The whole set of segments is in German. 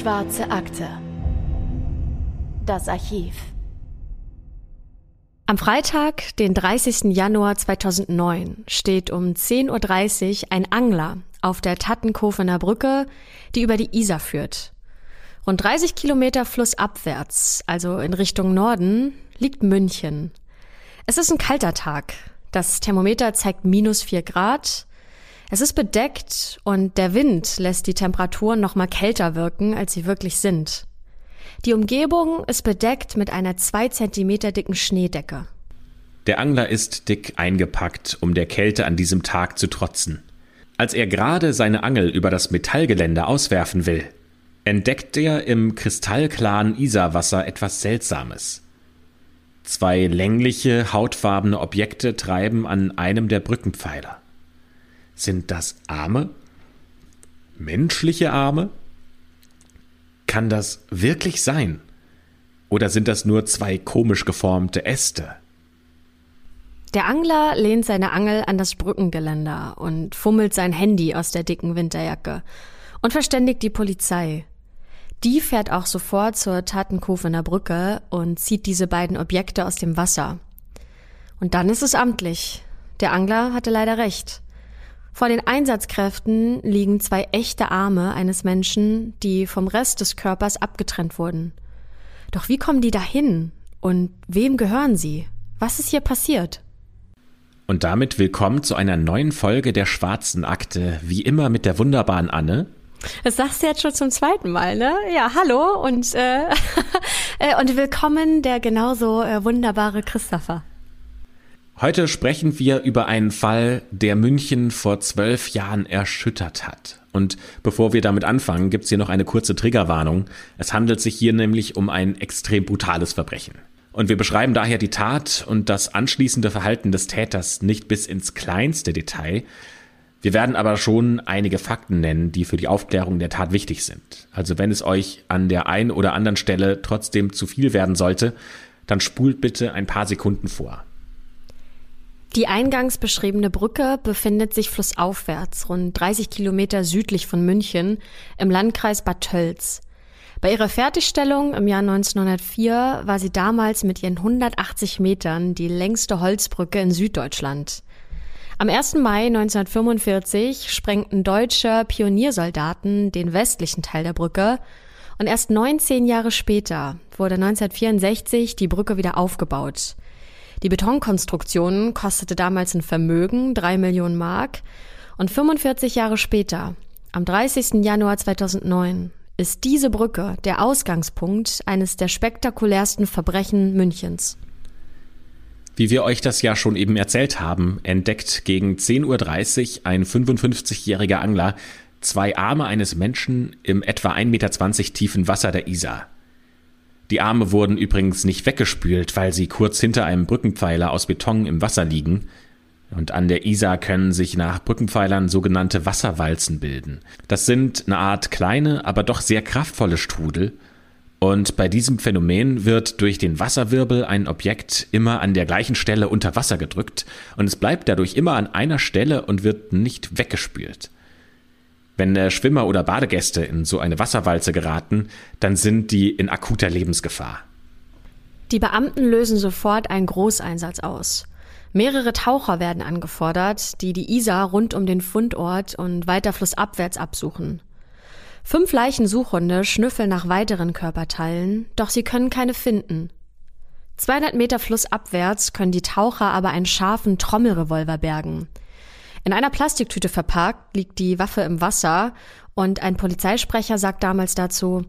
Schwarze Akte. Das Archiv. Am Freitag, den 30. Januar 2009, steht um 10.30 Uhr ein Angler auf der Tattenkofener Brücke, die über die Isar führt. Rund 30 Kilometer flussabwärts, also in Richtung Norden, liegt München. Es ist ein kalter Tag. Das Thermometer zeigt minus 4 Grad. Es ist bedeckt und der Wind lässt die Temperaturen noch mal kälter wirken, als sie wirklich sind. Die Umgebung ist bedeckt mit einer zwei Zentimeter dicken Schneedecke. Der Angler ist dick eingepackt, um der Kälte an diesem Tag zu trotzen. Als er gerade seine Angel über das Metallgelände auswerfen will, entdeckt er im kristallklaren Isarwasser etwas Seltsames. Zwei längliche, hautfarbene Objekte treiben an einem der Brückenpfeiler. Sind das Arme? Menschliche Arme? Kann das wirklich sein? Oder sind das nur zwei komisch geformte Äste? Der Angler lehnt seine Angel an das Brückengeländer und fummelt sein Handy aus der dicken Winterjacke und verständigt die Polizei. Die fährt auch sofort zur Tatenkofener Brücke und zieht diese beiden Objekte aus dem Wasser. Und dann ist es amtlich. Der Angler hatte leider recht. Vor den Einsatzkräften liegen zwei echte Arme eines Menschen, die vom Rest des Körpers abgetrennt wurden. Doch wie kommen die dahin? Und wem gehören sie? Was ist hier passiert? Und damit willkommen zu einer neuen Folge der Schwarzen Akte, wie immer mit der wunderbaren Anne. Das sagst du jetzt schon zum zweiten Mal, ne? Ja, hallo und, äh, äh und willkommen der genauso äh, wunderbare Christopher. Heute sprechen wir über einen Fall, der München vor zwölf Jahren erschüttert hat. Und bevor wir damit anfangen, gibt's hier noch eine kurze Triggerwarnung. Es handelt sich hier nämlich um ein extrem brutales Verbrechen. Und wir beschreiben daher die Tat und das anschließende Verhalten des Täters nicht bis ins kleinste Detail. Wir werden aber schon einige Fakten nennen, die für die Aufklärung der Tat wichtig sind. Also wenn es euch an der einen oder anderen Stelle trotzdem zu viel werden sollte, dann spult bitte ein paar Sekunden vor. Die eingangs beschriebene Brücke befindet sich flussaufwärts, rund 30 Kilometer südlich von München, im Landkreis Bad Tölz. Bei ihrer Fertigstellung im Jahr 1904 war sie damals mit ihren 180 Metern die längste Holzbrücke in Süddeutschland. Am 1. Mai 1945 sprengten deutsche Pioniersoldaten den westlichen Teil der Brücke und erst 19 Jahre später wurde 1964 die Brücke wieder aufgebaut. Die Betonkonstruktion kostete damals ein Vermögen, drei Millionen Mark. Und 45 Jahre später, am 30. Januar 2009, ist diese Brücke der Ausgangspunkt eines der spektakulärsten Verbrechen Münchens. Wie wir euch das ja schon eben erzählt haben, entdeckt gegen 10.30 Uhr ein 55-jähriger Angler zwei Arme eines Menschen im etwa 1,20 Meter tiefen Wasser der Isar. Die Arme wurden übrigens nicht weggespült, weil sie kurz hinter einem Brückenpfeiler aus Beton im Wasser liegen. Und an der Isar können sich nach Brückenpfeilern sogenannte Wasserwalzen bilden. Das sind eine Art kleine, aber doch sehr kraftvolle Strudel. Und bei diesem Phänomen wird durch den Wasserwirbel ein Objekt immer an der gleichen Stelle unter Wasser gedrückt und es bleibt dadurch immer an einer Stelle und wird nicht weggespült. Wenn äh, Schwimmer oder Badegäste in so eine Wasserwalze geraten, dann sind die in akuter Lebensgefahr. Die Beamten lösen sofort einen Großeinsatz aus. Mehrere Taucher werden angefordert, die die Isar rund um den Fundort und weiter flussabwärts absuchen. Fünf Leichensuchhunde schnüffeln nach weiteren Körperteilen, doch sie können keine finden. 200 Meter flussabwärts können die Taucher aber einen scharfen Trommelrevolver bergen. In einer Plastiktüte verpackt liegt die Waffe im Wasser und ein Polizeisprecher sagt damals dazu,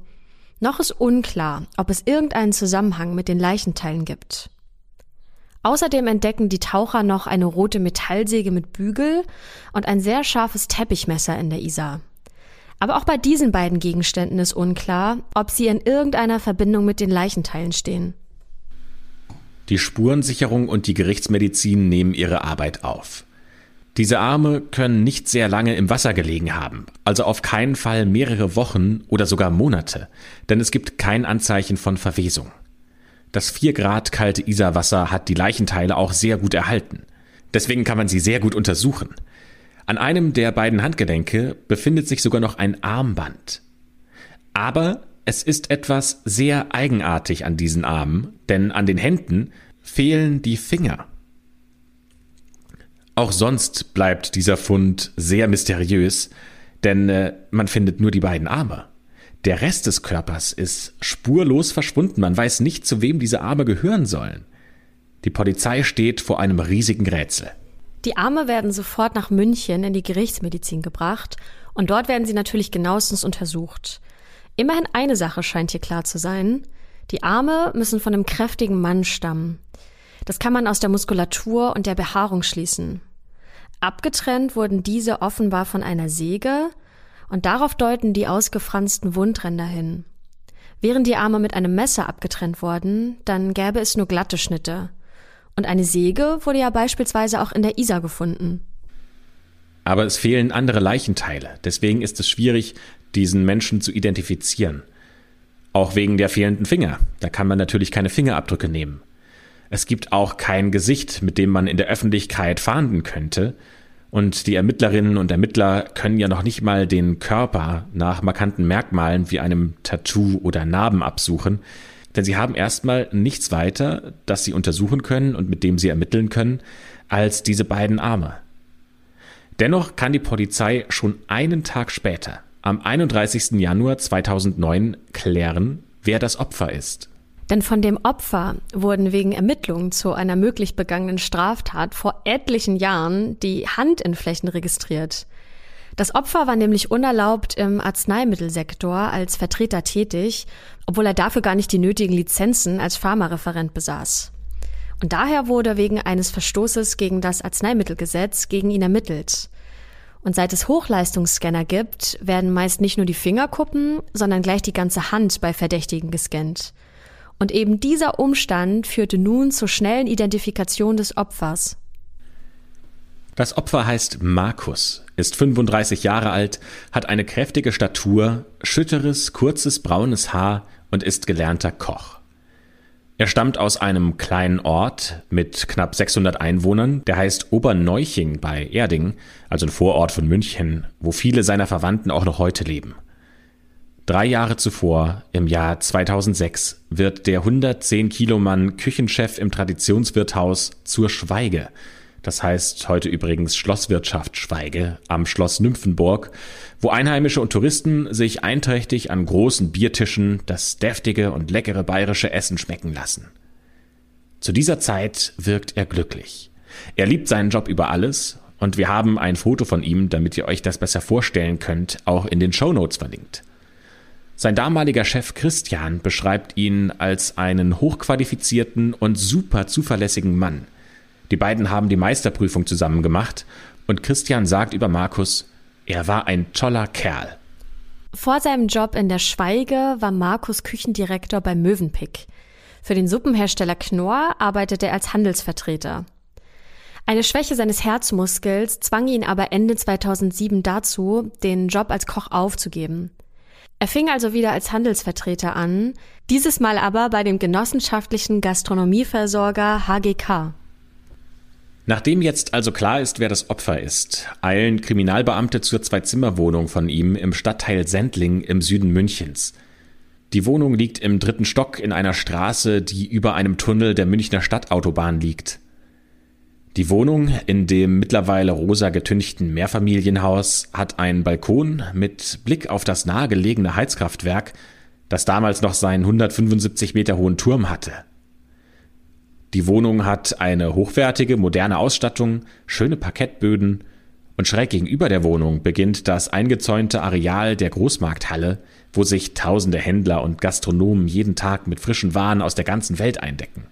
noch ist unklar, ob es irgendeinen Zusammenhang mit den Leichenteilen gibt. Außerdem entdecken die Taucher noch eine rote Metallsäge mit Bügel und ein sehr scharfes Teppichmesser in der Isar. Aber auch bei diesen beiden Gegenständen ist unklar, ob sie in irgendeiner Verbindung mit den Leichenteilen stehen. Die Spurensicherung und die Gerichtsmedizin nehmen ihre Arbeit auf. Diese Arme können nicht sehr lange im Wasser gelegen haben, also auf keinen Fall mehrere Wochen oder sogar Monate, denn es gibt kein Anzeichen von Verwesung. Das vier Grad kalte Isarwasser hat die Leichenteile auch sehr gut erhalten. Deswegen kann man sie sehr gut untersuchen. An einem der beiden Handgelenke befindet sich sogar noch ein Armband. Aber es ist etwas sehr eigenartig an diesen Armen, denn an den Händen fehlen die Finger. Auch sonst bleibt dieser Fund sehr mysteriös, denn äh, man findet nur die beiden Arme. Der Rest des Körpers ist spurlos verschwunden. Man weiß nicht, zu wem diese Arme gehören sollen. Die Polizei steht vor einem riesigen Rätsel. Die Arme werden sofort nach München in die Gerichtsmedizin gebracht und dort werden sie natürlich genauestens untersucht. Immerhin eine Sache scheint hier klar zu sein. Die Arme müssen von einem kräftigen Mann stammen. Das kann man aus der Muskulatur und der Behaarung schließen. Abgetrennt wurden diese offenbar von einer Säge und darauf deuten die ausgefransten Wundränder hin. Wären die Arme mit einem Messer abgetrennt worden, dann gäbe es nur glatte Schnitte. Und eine Säge wurde ja beispielsweise auch in der Isar gefunden. Aber es fehlen andere Leichenteile. Deswegen ist es schwierig, diesen Menschen zu identifizieren. Auch wegen der fehlenden Finger. Da kann man natürlich keine Fingerabdrücke nehmen. Es gibt auch kein Gesicht, mit dem man in der Öffentlichkeit fahnden könnte. Und die Ermittlerinnen und Ermittler können ja noch nicht mal den Körper nach markanten Merkmalen wie einem Tattoo oder Narben absuchen, denn sie haben erstmal nichts weiter, das sie untersuchen können und mit dem sie ermitteln können, als diese beiden Arme. Dennoch kann die Polizei schon einen Tag später, am 31. Januar 2009, klären, wer das Opfer ist. Denn von dem Opfer wurden wegen Ermittlungen zu einer möglich begangenen Straftat vor etlichen Jahren die Handinnenflächen registriert. Das Opfer war nämlich unerlaubt im Arzneimittelsektor als Vertreter tätig, obwohl er dafür gar nicht die nötigen Lizenzen als Pharmareferent besaß. Und daher wurde wegen eines Verstoßes gegen das Arzneimittelgesetz gegen ihn ermittelt. Und seit es Hochleistungsscanner gibt, werden meist nicht nur die Fingerkuppen, sondern gleich die ganze Hand bei Verdächtigen gescannt. Und eben dieser Umstand führte nun zur schnellen Identifikation des Opfers. Das Opfer heißt Markus, ist 35 Jahre alt, hat eine kräftige Statur, schütteres, kurzes braunes Haar und ist gelernter Koch. Er stammt aus einem kleinen Ort mit knapp 600 Einwohnern, der heißt Oberneuching bei Erding, also ein Vorort von München, wo viele seiner Verwandten auch noch heute leben. Drei Jahre zuvor, im Jahr 2006, wird der 110 Kilo Mann Küchenchef im Traditionswirthaus zur Schweige das heißt heute übrigens Schlosswirtschaft Schweige am Schloss Nymphenburg, wo Einheimische und Touristen sich einträchtig an großen Biertischen das deftige und leckere bayerische Essen schmecken lassen. Zu dieser Zeit wirkt er glücklich. Er liebt seinen Job über alles und wir haben ein Foto von ihm, damit ihr euch das besser vorstellen könnt, auch in den Show Notes verlinkt. Sein damaliger Chef Christian beschreibt ihn als einen hochqualifizierten und super zuverlässigen Mann – die beiden haben die Meisterprüfung zusammen gemacht und Christian sagt über Markus, er war ein toller Kerl. Vor seinem Job in der Schweige war Markus Küchendirektor bei Mövenpick. Für den Suppenhersteller Knorr arbeitete er als Handelsvertreter. Eine Schwäche seines Herzmuskels zwang ihn aber Ende 2007 dazu, den Job als Koch aufzugeben. Er fing also wieder als Handelsvertreter an, dieses Mal aber bei dem genossenschaftlichen Gastronomieversorger HGK. Nachdem jetzt also klar ist, wer das Opfer ist, eilen Kriminalbeamte zur Zwei-Zimmer-Wohnung von ihm im Stadtteil Sendling im Süden Münchens. Die Wohnung liegt im dritten Stock in einer Straße, die über einem Tunnel der Münchner Stadtautobahn liegt. Die Wohnung in dem mittlerweile rosa getünchten Mehrfamilienhaus hat einen Balkon mit Blick auf das nahegelegene Heizkraftwerk, das damals noch seinen 175 Meter hohen Turm hatte. Die Wohnung hat eine hochwertige, moderne Ausstattung, schöne Parkettböden und schräg gegenüber der Wohnung beginnt das eingezäunte Areal der Großmarkthalle, wo sich tausende Händler und Gastronomen jeden Tag mit frischen Waren aus der ganzen Welt eindecken.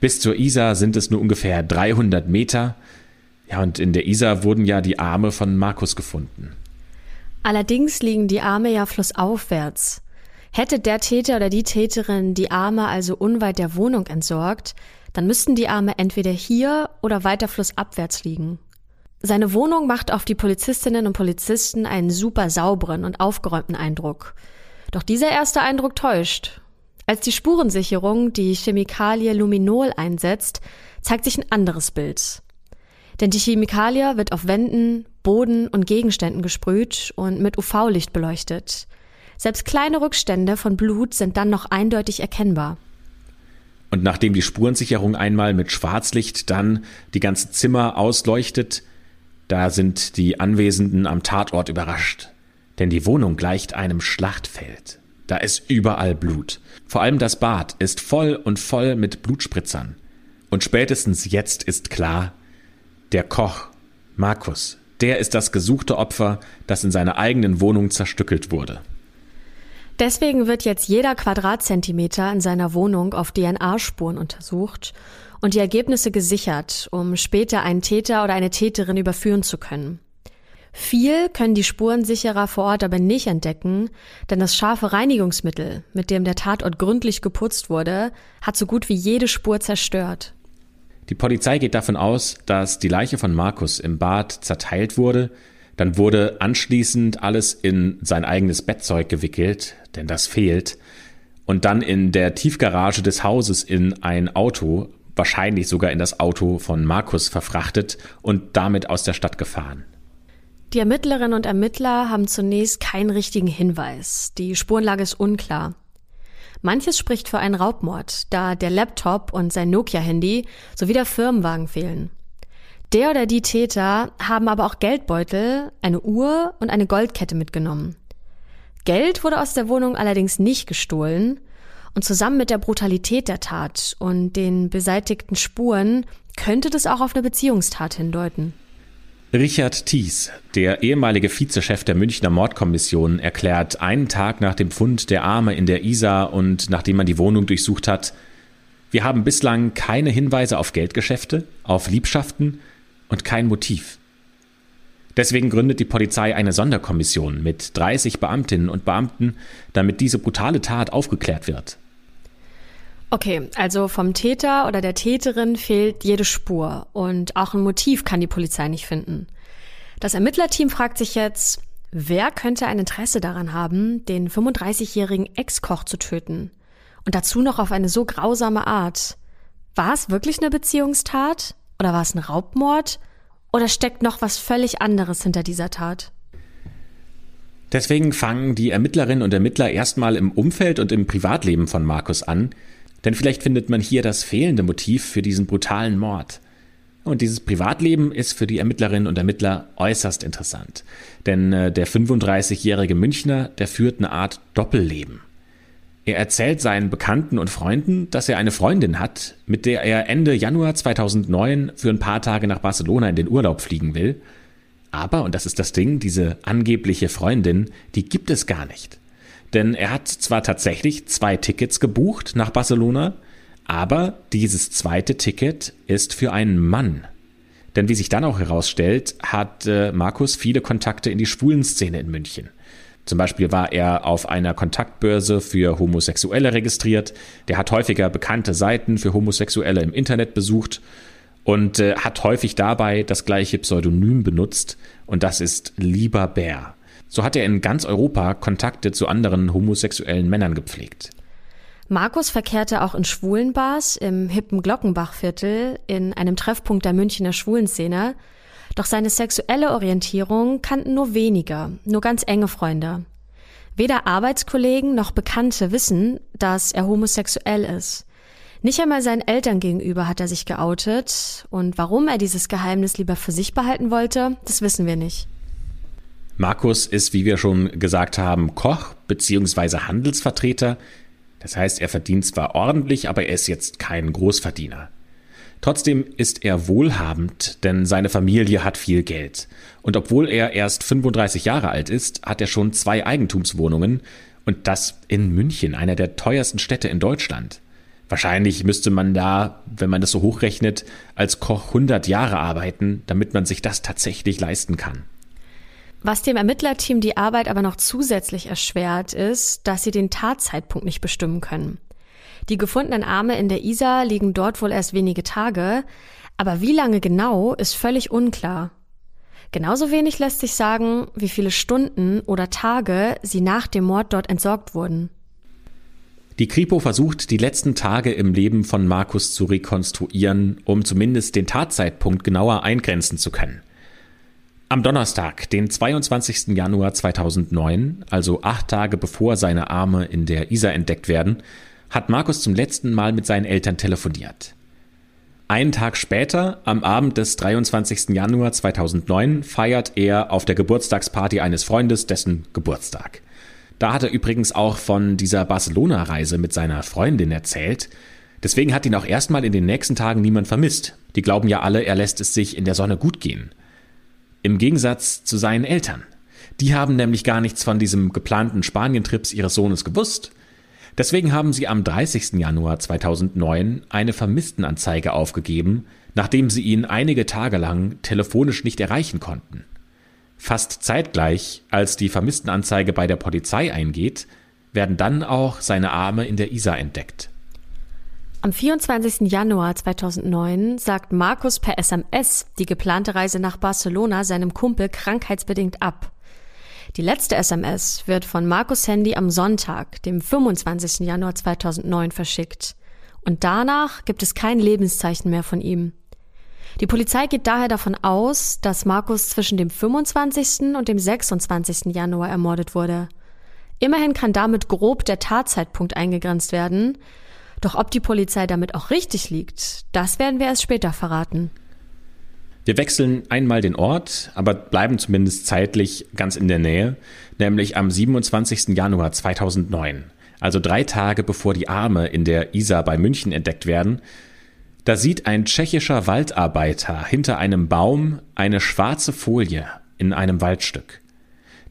Bis zur Isar sind es nur ungefähr 300 Meter. Ja, und in der Isar wurden ja die Arme von Markus gefunden. Allerdings liegen die Arme ja flussaufwärts. Hätte der Täter oder die Täterin die Arme also unweit der Wohnung entsorgt, dann müssten die Arme entweder hier oder weiter flussabwärts liegen. Seine Wohnung macht auf die Polizistinnen und Polizisten einen super sauberen und aufgeräumten Eindruck. Doch dieser erste Eindruck täuscht. Als die Spurensicherung die Chemikalie Luminol einsetzt, zeigt sich ein anderes Bild. Denn die Chemikalie wird auf Wänden, Boden und Gegenständen gesprüht und mit UV-Licht beleuchtet. Selbst kleine Rückstände von Blut sind dann noch eindeutig erkennbar. Und nachdem die Spurensicherung einmal mit Schwarzlicht dann die ganze Zimmer ausleuchtet, da sind die Anwesenden am Tatort überrascht. Denn die Wohnung gleicht einem Schlachtfeld. Da ist überall Blut. Vor allem das Bad ist voll und voll mit Blutspritzern. Und spätestens jetzt ist klar, der Koch, Markus, der ist das gesuchte Opfer, das in seiner eigenen Wohnung zerstückelt wurde. Deswegen wird jetzt jeder Quadratzentimeter in seiner Wohnung auf DNA-Spuren untersucht und die Ergebnisse gesichert, um später einen Täter oder eine Täterin überführen zu können. Viel können die Spurensicherer vor Ort aber nicht entdecken, denn das scharfe Reinigungsmittel, mit dem der Tatort gründlich geputzt wurde, hat so gut wie jede Spur zerstört. Die Polizei geht davon aus, dass die Leiche von Markus im Bad zerteilt wurde, dann wurde anschließend alles in sein eigenes Bettzeug gewickelt, denn das fehlt, und dann in der Tiefgarage des Hauses in ein Auto, wahrscheinlich sogar in das Auto von Markus verfrachtet und damit aus der Stadt gefahren. Die Ermittlerinnen und Ermittler haben zunächst keinen richtigen Hinweis. Die Spurenlage ist unklar. Manches spricht für einen Raubmord, da der Laptop und sein Nokia-Handy sowie der Firmenwagen fehlen. Der oder die Täter haben aber auch Geldbeutel, eine Uhr und eine Goldkette mitgenommen. Geld wurde aus der Wohnung allerdings nicht gestohlen und zusammen mit der Brutalität der Tat und den beseitigten Spuren könnte das auch auf eine Beziehungstat hindeuten. Richard Thies, der ehemalige Vizechef der Münchner Mordkommission, erklärt einen Tag nach dem Fund der Arme in der Isar und nachdem man die Wohnung durchsucht hat, wir haben bislang keine Hinweise auf Geldgeschäfte, auf Liebschaften und kein Motiv. Deswegen gründet die Polizei eine Sonderkommission mit 30 Beamtinnen und Beamten, damit diese brutale Tat aufgeklärt wird. Okay, also vom Täter oder der Täterin fehlt jede Spur und auch ein Motiv kann die Polizei nicht finden. Das Ermittlerteam fragt sich jetzt, wer könnte ein Interesse daran haben, den 35-jährigen Ex-Koch zu töten? Und dazu noch auf eine so grausame Art. War es wirklich eine Beziehungstat? Oder war es ein Raubmord? Oder steckt noch was völlig anderes hinter dieser Tat? Deswegen fangen die Ermittlerinnen und Ermittler erstmal im Umfeld und im Privatleben von Markus an, denn vielleicht findet man hier das fehlende Motiv für diesen brutalen Mord. Und dieses Privatleben ist für die Ermittlerinnen und Ermittler äußerst interessant. Denn äh, der 35-jährige Münchner, der führt eine Art Doppelleben. Er erzählt seinen Bekannten und Freunden, dass er eine Freundin hat, mit der er Ende Januar 2009 für ein paar Tage nach Barcelona in den Urlaub fliegen will. Aber, und das ist das Ding, diese angebliche Freundin, die gibt es gar nicht. Denn er hat zwar tatsächlich zwei Tickets gebucht nach Barcelona, aber dieses zweite Ticket ist für einen Mann. Denn wie sich dann auch herausstellt, hat äh, Markus viele Kontakte in die Schwulenszene in München. Zum Beispiel war er auf einer Kontaktbörse für Homosexuelle registriert. Der hat häufiger bekannte Seiten für Homosexuelle im Internet besucht und äh, hat häufig dabei das gleiche Pseudonym benutzt und das ist Lieber Bär. So hat er in ganz Europa Kontakte zu anderen homosexuellen Männern gepflegt. Markus verkehrte auch in Schwulenbars im hippen Glockenbachviertel in einem Treffpunkt der Münchner Schwulenszene doch seine sexuelle Orientierung kannten nur weniger, nur ganz enge Freunde. Weder Arbeitskollegen noch Bekannte wissen, dass er homosexuell ist. Nicht einmal seinen Eltern gegenüber hat er sich geoutet und warum er dieses Geheimnis lieber für sich behalten wollte, das wissen wir nicht. Markus ist, wie wir schon gesagt haben, Koch bzw. Handelsvertreter. Das heißt, er verdient zwar ordentlich, aber er ist jetzt kein Großverdiener. Trotzdem ist er wohlhabend, denn seine Familie hat viel Geld. Und obwohl er erst 35 Jahre alt ist, hat er schon zwei Eigentumswohnungen und das in München, einer der teuersten Städte in Deutschland. Wahrscheinlich müsste man da, wenn man das so hochrechnet, als Koch 100 Jahre arbeiten, damit man sich das tatsächlich leisten kann. Was dem Ermittlerteam die Arbeit aber noch zusätzlich erschwert, ist, dass sie den Tatzeitpunkt nicht bestimmen können. Die gefundenen Arme in der Isar liegen dort wohl erst wenige Tage, aber wie lange genau ist völlig unklar. Genauso wenig lässt sich sagen, wie viele Stunden oder Tage sie nach dem Mord dort entsorgt wurden. Die Kripo versucht, die letzten Tage im Leben von Markus zu rekonstruieren, um zumindest den Tatzeitpunkt genauer eingrenzen zu können. Am Donnerstag, den 22. Januar 2009, also acht Tage bevor seine Arme in der Isar entdeckt werden, hat Markus zum letzten Mal mit seinen Eltern telefoniert. Einen Tag später, am Abend des 23. Januar 2009, feiert er auf der Geburtstagsparty eines Freundes dessen Geburtstag. Da hat er übrigens auch von dieser Barcelona-Reise mit seiner Freundin erzählt. Deswegen hat ihn auch erstmal in den nächsten Tagen niemand vermisst. Die glauben ja alle, er lässt es sich in der Sonne gut gehen. Im Gegensatz zu seinen Eltern. Die haben nämlich gar nichts von diesem geplanten Spanientrips ihres Sohnes gewusst. Deswegen haben sie am 30. Januar 2009 eine Vermisstenanzeige aufgegeben, nachdem sie ihn einige Tage lang telefonisch nicht erreichen konnten. Fast zeitgleich, als die Vermisstenanzeige bei der Polizei eingeht, werden dann auch seine Arme in der Isar entdeckt. Am 24. Januar 2009 sagt Markus per SMS die geplante Reise nach Barcelona seinem Kumpel krankheitsbedingt ab. Die letzte SMS wird von Markus Handy am Sonntag, dem 25. Januar 2009 verschickt. Und danach gibt es kein Lebenszeichen mehr von ihm. Die Polizei geht daher davon aus, dass Markus zwischen dem 25. und dem 26. Januar ermordet wurde. Immerhin kann damit grob der Tatzeitpunkt eingegrenzt werden. Doch ob die Polizei damit auch richtig liegt, das werden wir erst später verraten. Wir wechseln einmal den Ort, aber bleiben zumindest zeitlich ganz in der Nähe, nämlich am 27. Januar 2009, also drei Tage bevor die Arme in der Isar bei München entdeckt werden. Da sieht ein tschechischer Waldarbeiter hinter einem Baum eine schwarze Folie in einem Waldstück.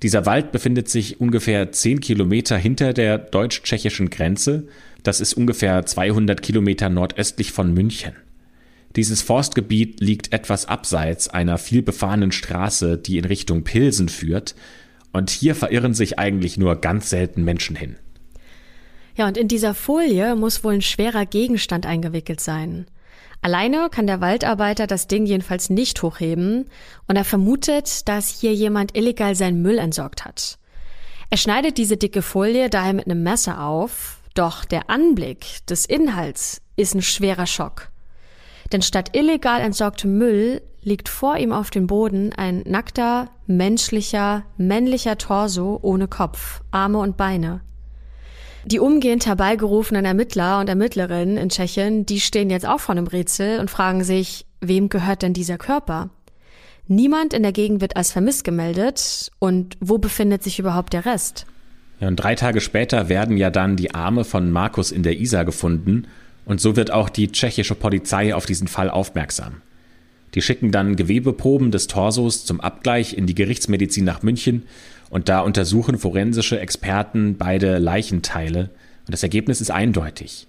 Dieser Wald befindet sich ungefähr zehn Kilometer hinter der deutsch-tschechischen Grenze. Das ist ungefähr 200 Kilometer nordöstlich von München. Dieses Forstgebiet liegt etwas abseits einer vielbefahrenen Straße, die in Richtung Pilsen führt, und hier verirren sich eigentlich nur ganz selten Menschen hin. Ja, und in dieser Folie muss wohl ein schwerer Gegenstand eingewickelt sein. Alleine kann der Waldarbeiter das Ding jedenfalls nicht hochheben und er vermutet, dass hier jemand illegal seinen Müll entsorgt hat. Er schneidet diese dicke Folie daher mit einem Messer auf, doch der Anblick des Inhalts ist ein schwerer Schock. Denn statt illegal entsorgtem Müll liegt vor ihm auf dem Boden ein nackter, menschlicher, männlicher Torso ohne Kopf, Arme und Beine. Die umgehend herbeigerufenen Ermittler und Ermittlerinnen in Tschechien, die stehen jetzt auch vor einem Rätsel und fragen sich, wem gehört denn dieser Körper? Niemand in der Gegend wird als vermisst gemeldet und wo befindet sich überhaupt der Rest? Ja, und drei Tage später werden ja dann die Arme von Markus in der Isar gefunden und so wird auch die tschechische Polizei auf diesen Fall aufmerksam. Die schicken dann Gewebeproben des Torsos zum Abgleich in die Gerichtsmedizin nach München und da untersuchen forensische Experten beide Leichenteile und das Ergebnis ist eindeutig.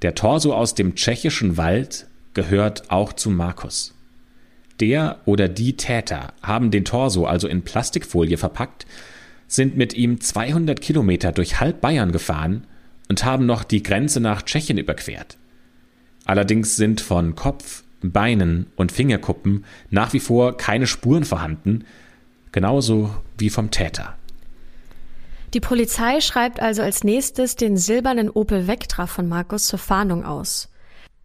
Der Torso aus dem tschechischen Wald gehört auch zu Markus. Der oder die Täter haben den Torso also in Plastikfolie verpackt, sind mit ihm 200 Kilometer durch halb Bayern gefahren und haben noch die Grenze nach Tschechien überquert. Allerdings sind von Kopf, Beinen und Fingerkuppen nach wie vor keine Spuren vorhanden, genauso wie vom Täter. Die Polizei schreibt also als nächstes den silbernen Opel Vectra von Markus zur Fahndung aus.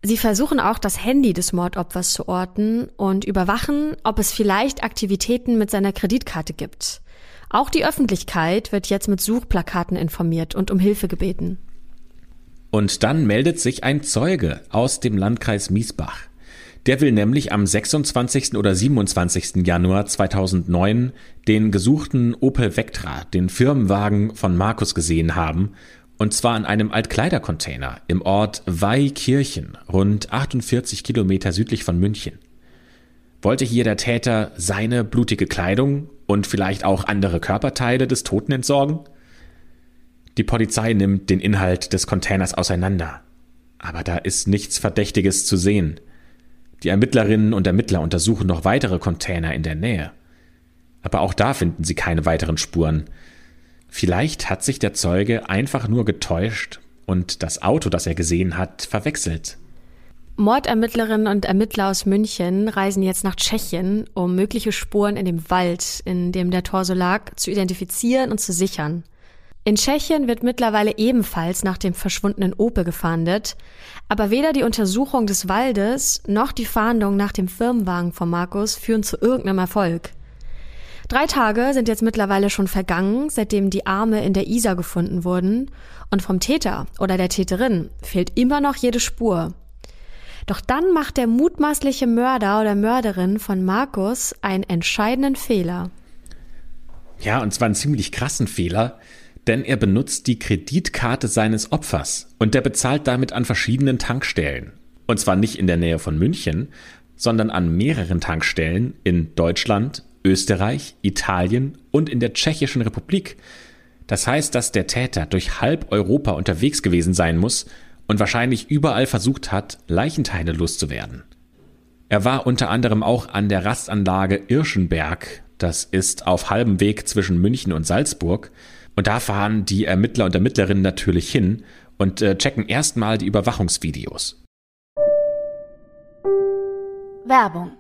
Sie versuchen auch das Handy des Mordopfers zu orten und überwachen, ob es vielleicht Aktivitäten mit seiner Kreditkarte gibt. Auch die Öffentlichkeit wird jetzt mit Suchplakaten informiert und um Hilfe gebeten. Und dann meldet sich ein Zeuge aus dem Landkreis Miesbach. Der will nämlich am 26. oder 27. Januar 2009 den gesuchten Opel Vectra, den Firmenwagen von Markus gesehen haben, und zwar in einem Altkleidercontainer im Ort Weihkirchen, rund 48 Kilometer südlich von München. Wollte hier der Täter seine blutige Kleidung und vielleicht auch andere Körperteile des Toten entsorgen? Die Polizei nimmt den Inhalt des Containers auseinander. Aber da ist nichts Verdächtiges zu sehen. Die Ermittlerinnen und Ermittler untersuchen noch weitere Container in der Nähe. Aber auch da finden sie keine weiteren Spuren. Vielleicht hat sich der Zeuge einfach nur getäuscht und das Auto, das er gesehen hat, verwechselt. Mordermittlerinnen und Ermittler aus München reisen jetzt nach Tschechien, um mögliche Spuren in dem Wald, in dem der Torso lag, zu identifizieren und zu sichern. In Tschechien wird mittlerweile ebenfalls nach dem verschwundenen Opel gefahndet, aber weder die Untersuchung des Waldes noch die Fahndung nach dem Firmenwagen von Markus führen zu irgendeinem Erfolg. Drei Tage sind jetzt mittlerweile schon vergangen, seitdem die Arme in der Isar gefunden wurden, und vom Täter oder der Täterin fehlt immer noch jede Spur. Doch dann macht der mutmaßliche Mörder oder Mörderin von Markus einen entscheidenden Fehler. Ja, und zwar einen ziemlich krassen Fehler, denn er benutzt die Kreditkarte seines Opfers und der bezahlt damit an verschiedenen Tankstellen. Und zwar nicht in der Nähe von München, sondern an mehreren Tankstellen in Deutschland, Österreich, Italien und in der Tschechischen Republik. Das heißt, dass der Täter durch halb Europa unterwegs gewesen sein muss und wahrscheinlich überall versucht hat, Leichenteile loszuwerden. Er war unter anderem auch an der Rastanlage Irschenberg, das ist auf halbem Weg zwischen München und Salzburg, und da fahren die Ermittler und Ermittlerinnen natürlich hin und äh, checken erstmal die Überwachungsvideos. Werbung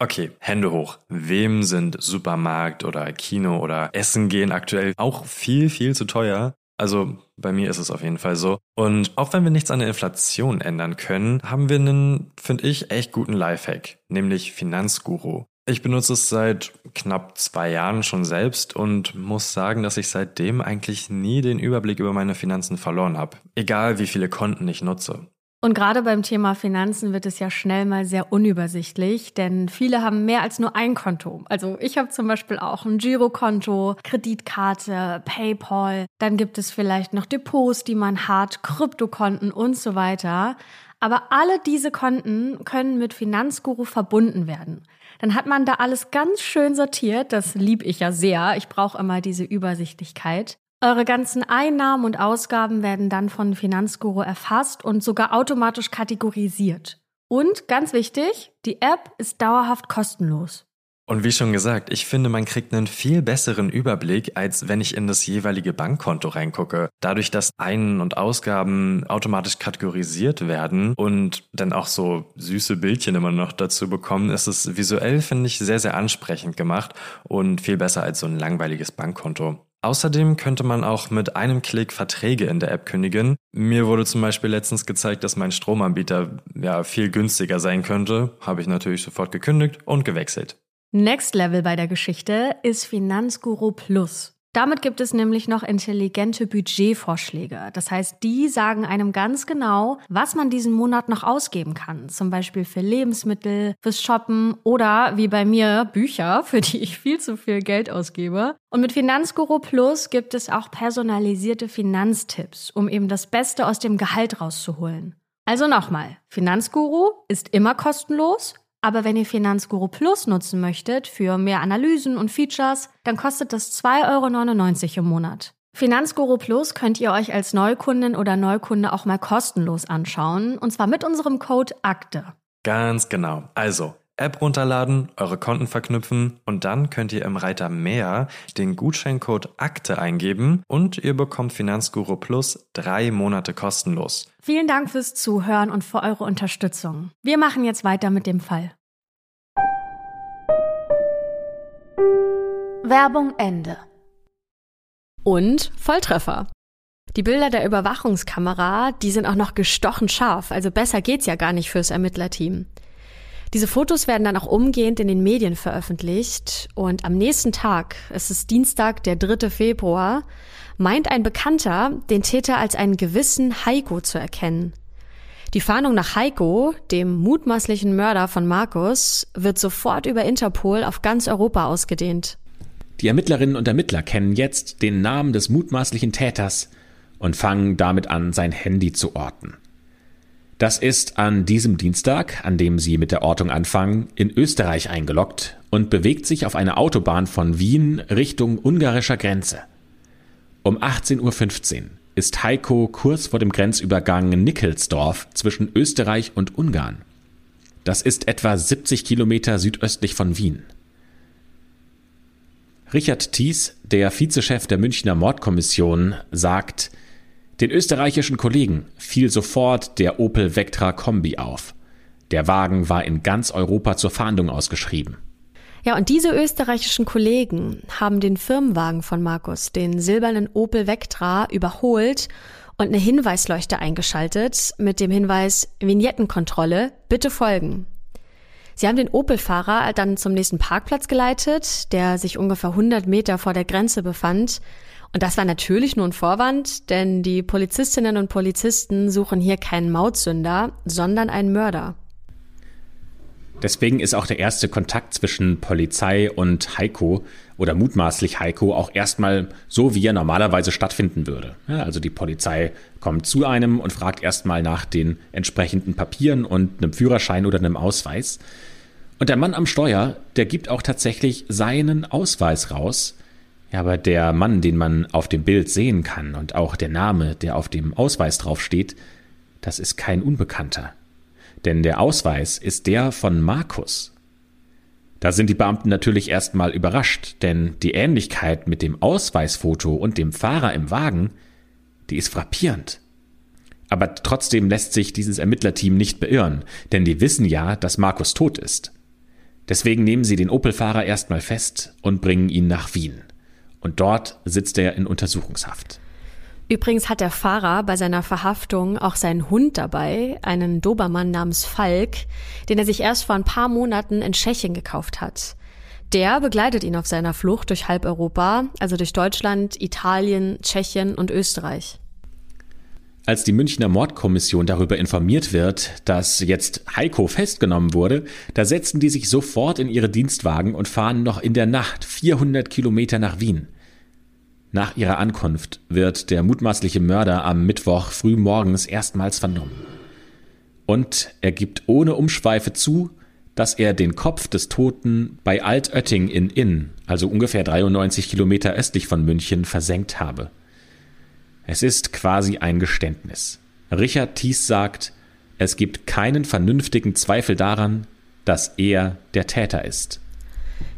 Okay, Hände hoch. Wem sind Supermarkt oder Kino oder Essen gehen aktuell auch viel, viel zu teuer? Also bei mir ist es auf jeden Fall so. Und auch wenn wir nichts an der Inflation ändern können, haben wir einen, finde ich, echt guten Lifehack, nämlich Finanzguru. Ich benutze es seit knapp zwei Jahren schon selbst und muss sagen, dass ich seitdem eigentlich nie den Überblick über meine Finanzen verloren habe. Egal wie viele Konten ich nutze. Und gerade beim Thema Finanzen wird es ja schnell mal sehr unübersichtlich, denn viele haben mehr als nur ein Konto. Also ich habe zum Beispiel auch ein Girokonto, Kreditkarte, PayPal, dann gibt es vielleicht noch Depots, die man hat, Kryptokonten und so weiter. Aber alle diese Konten können mit Finanzguru verbunden werden. Dann hat man da alles ganz schön sortiert. Das lieb ich ja sehr. Ich brauche immer diese Übersichtlichkeit. Eure ganzen Einnahmen und Ausgaben werden dann von Finanzguru erfasst und sogar automatisch kategorisiert. Und ganz wichtig, die App ist dauerhaft kostenlos. Und wie schon gesagt, ich finde, man kriegt einen viel besseren Überblick, als wenn ich in das jeweilige Bankkonto reingucke. Dadurch, dass Ein- und Ausgaben automatisch kategorisiert werden und dann auch so süße Bildchen immer noch dazu bekommen, ist es visuell, finde ich, sehr, sehr ansprechend gemacht und viel besser als so ein langweiliges Bankkonto. Außerdem könnte man auch mit einem Klick Verträge in der App kündigen. Mir wurde zum Beispiel letztens gezeigt, dass mein Stromanbieter ja viel günstiger sein könnte. Habe ich natürlich sofort gekündigt und gewechselt. Next Level bei der Geschichte ist Finanzguru Plus. Damit gibt es nämlich noch intelligente Budgetvorschläge. Das heißt, die sagen einem ganz genau, was man diesen Monat noch ausgeben kann. Zum Beispiel für Lebensmittel, fürs Shoppen oder wie bei mir Bücher, für die ich viel zu viel Geld ausgebe. Und mit Finanzguru Plus gibt es auch personalisierte Finanztipps, um eben das Beste aus dem Gehalt rauszuholen. Also nochmal, Finanzguru ist immer kostenlos aber wenn ihr Finanzguru Plus nutzen möchtet für mehr Analysen und Features, dann kostet das 2,99 Euro im Monat. Finanzguru Plus könnt ihr euch als Neukundin oder Neukunde auch mal kostenlos anschauen, und zwar mit unserem Code AKTE. Ganz genau. Also App runterladen, eure Konten verknüpfen und dann könnt ihr im Reiter Mehr den Gutscheincode Akte eingeben und ihr bekommt Finanzguru Plus drei Monate kostenlos. Vielen Dank fürs Zuhören und für eure Unterstützung. Wir machen jetzt weiter mit dem Fall. Werbung Ende. Und Volltreffer. Die Bilder der Überwachungskamera, die sind auch noch gestochen scharf, also besser geht's ja gar nicht fürs Ermittlerteam. Diese Fotos werden dann auch umgehend in den Medien veröffentlicht und am nächsten Tag, es ist Dienstag, der 3. Februar, meint ein Bekannter, den Täter als einen gewissen Heiko zu erkennen. Die Fahndung nach Heiko, dem mutmaßlichen Mörder von Markus, wird sofort über Interpol auf ganz Europa ausgedehnt. Die Ermittlerinnen und Ermittler kennen jetzt den Namen des mutmaßlichen Täters und fangen damit an, sein Handy zu orten. Das ist an diesem Dienstag, an dem Sie mit der Ortung anfangen, in Österreich eingeloggt und bewegt sich auf einer Autobahn von Wien Richtung ungarischer Grenze. Um 18.15 Uhr ist Heiko kurz vor dem Grenzübergang Nickelsdorf zwischen Österreich und Ungarn. Das ist etwa 70 Kilometer südöstlich von Wien. Richard Thies, der Vizechef der Münchner Mordkommission, sagt, den österreichischen Kollegen fiel sofort der Opel Vectra Kombi auf. Der Wagen war in ganz Europa zur Fahndung ausgeschrieben. Ja, und diese österreichischen Kollegen haben den Firmenwagen von Markus, den silbernen Opel Vectra, überholt und eine Hinweisleuchte eingeschaltet mit dem Hinweis Vignettenkontrolle, bitte folgen. Sie haben den Opel-Fahrer dann zum nächsten Parkplatz geleitet, der sich ungefähr 100 Meter vor der Grenze befand. Und das war natürlich nur ein Vorwand, denn die Polizistinnen und Polizisten suchen hier keinen Mautsünder, sondern einen Mörder. Deswegen ist auch der erste Kontakt zwischen Polizei und Heiko oder mutmaßlich Heiko auch erstmal so, wie er normalerweise stattfinden würde. Ja, also die Polizei kommt zu einem und fragt erstmal nach den entsprechenden Papieren und einem Führerschein oder einem Ausweis. Und der Mann am Steuer, der gibt auch tatsächlich seinen Ausweis raus. Ja, aber der Mann, den man auf dem Bild sehen kann und auch der Name, der auf dem Ausweis draufsteht, das ist kein Unbekannter denn der Ausweis ist der von Markus. Da sind die Beamten natürlich erstmal überrascht, denn die Ähnlichkeit mit dem Ausweisfoto und dem Fahrer im Wagen, die ist frappierend. Aber trotzdem lässt sich dieses Ermittlerteam nicht beirren, denn die wissen ja, dass Markus tot ist. Deswegen nehmen sie den Opel-Fahrer erstmal fest und bringen ihn nach Wien. Und dort sitzt er in Untersuchungshaft. Übrigens hat der Fahrer bei seiner Verhaftung auch seinen Hund dabei, einen Dobermann namens Falk, den er sich erst vor ein paar Monaten in Tschechien gekauft hat. Der begleitet ihn auf seiner Flucht durch halb Europa, also durch Deutschland, Italien, Tschechien und Österreich. Als die Münchner Mordkommission darüber informiert wird, dass jetzt Heiko festgenommen wurde, da setzen die sich sofort in ihre Dienstwagen und fahren noch in der Nacht 400 Kilometer nach Wien. Nach ihrer Ankunft wird der mutmaßliche Mörder am Mittwoch früh morgens erstmals vernommen. Und er gibt ohne Umschweife zu, dass er den Kopf des Toten bei Altötting in Inn, also ungefähr 93 Kilometer östlich von München, versenkt habe. Es ist quasi ein Geständnis. Richard Thies sagt, es gibt keinen vernünftigen Zweifel daran, dass er der Täter ist.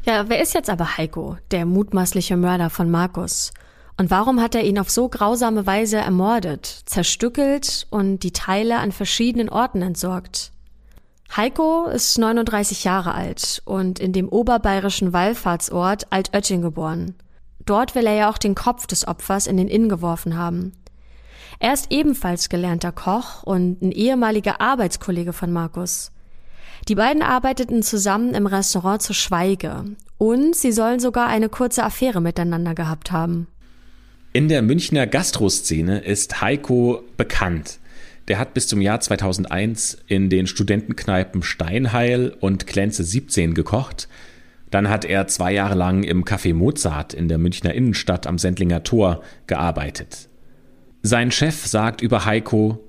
Ja, wer ist jetzt aber Heiko, der mutmaßliche Mörder von Markus? Und warum hat er ihn auf so grausame Weise ermordet, zerstückelt und die Teile an verschiedenen Orten entsorgt? Heiko ist 39 Jahre alt und in dem oberbayerischen Wallfahrtsort Altötting geboren. Dort will er ja auch den Kopf des Opfers in den Inn geworfen haben. Er ist ebenfalls gelernter Koch und ein ehemaliger Arbeitskollege von Markus. Die beiden arbeiteten zusammen im Restaurant zu Schweige und sie sollen sogar eine kurze Affäre miteinander gehabt haben. In der Münchner Gastroszene ist Heiko bekannt. Der hat bis zum Jahr 2001 in den Studentenkneipen Steinheil und Klenze 17 gekocht. Dann hat er zwei Jahre lang im Café Mozart in der Münchner Innenstadt am Sendlinger Tor gearbeitet. Sein Chef sagt über Heiko,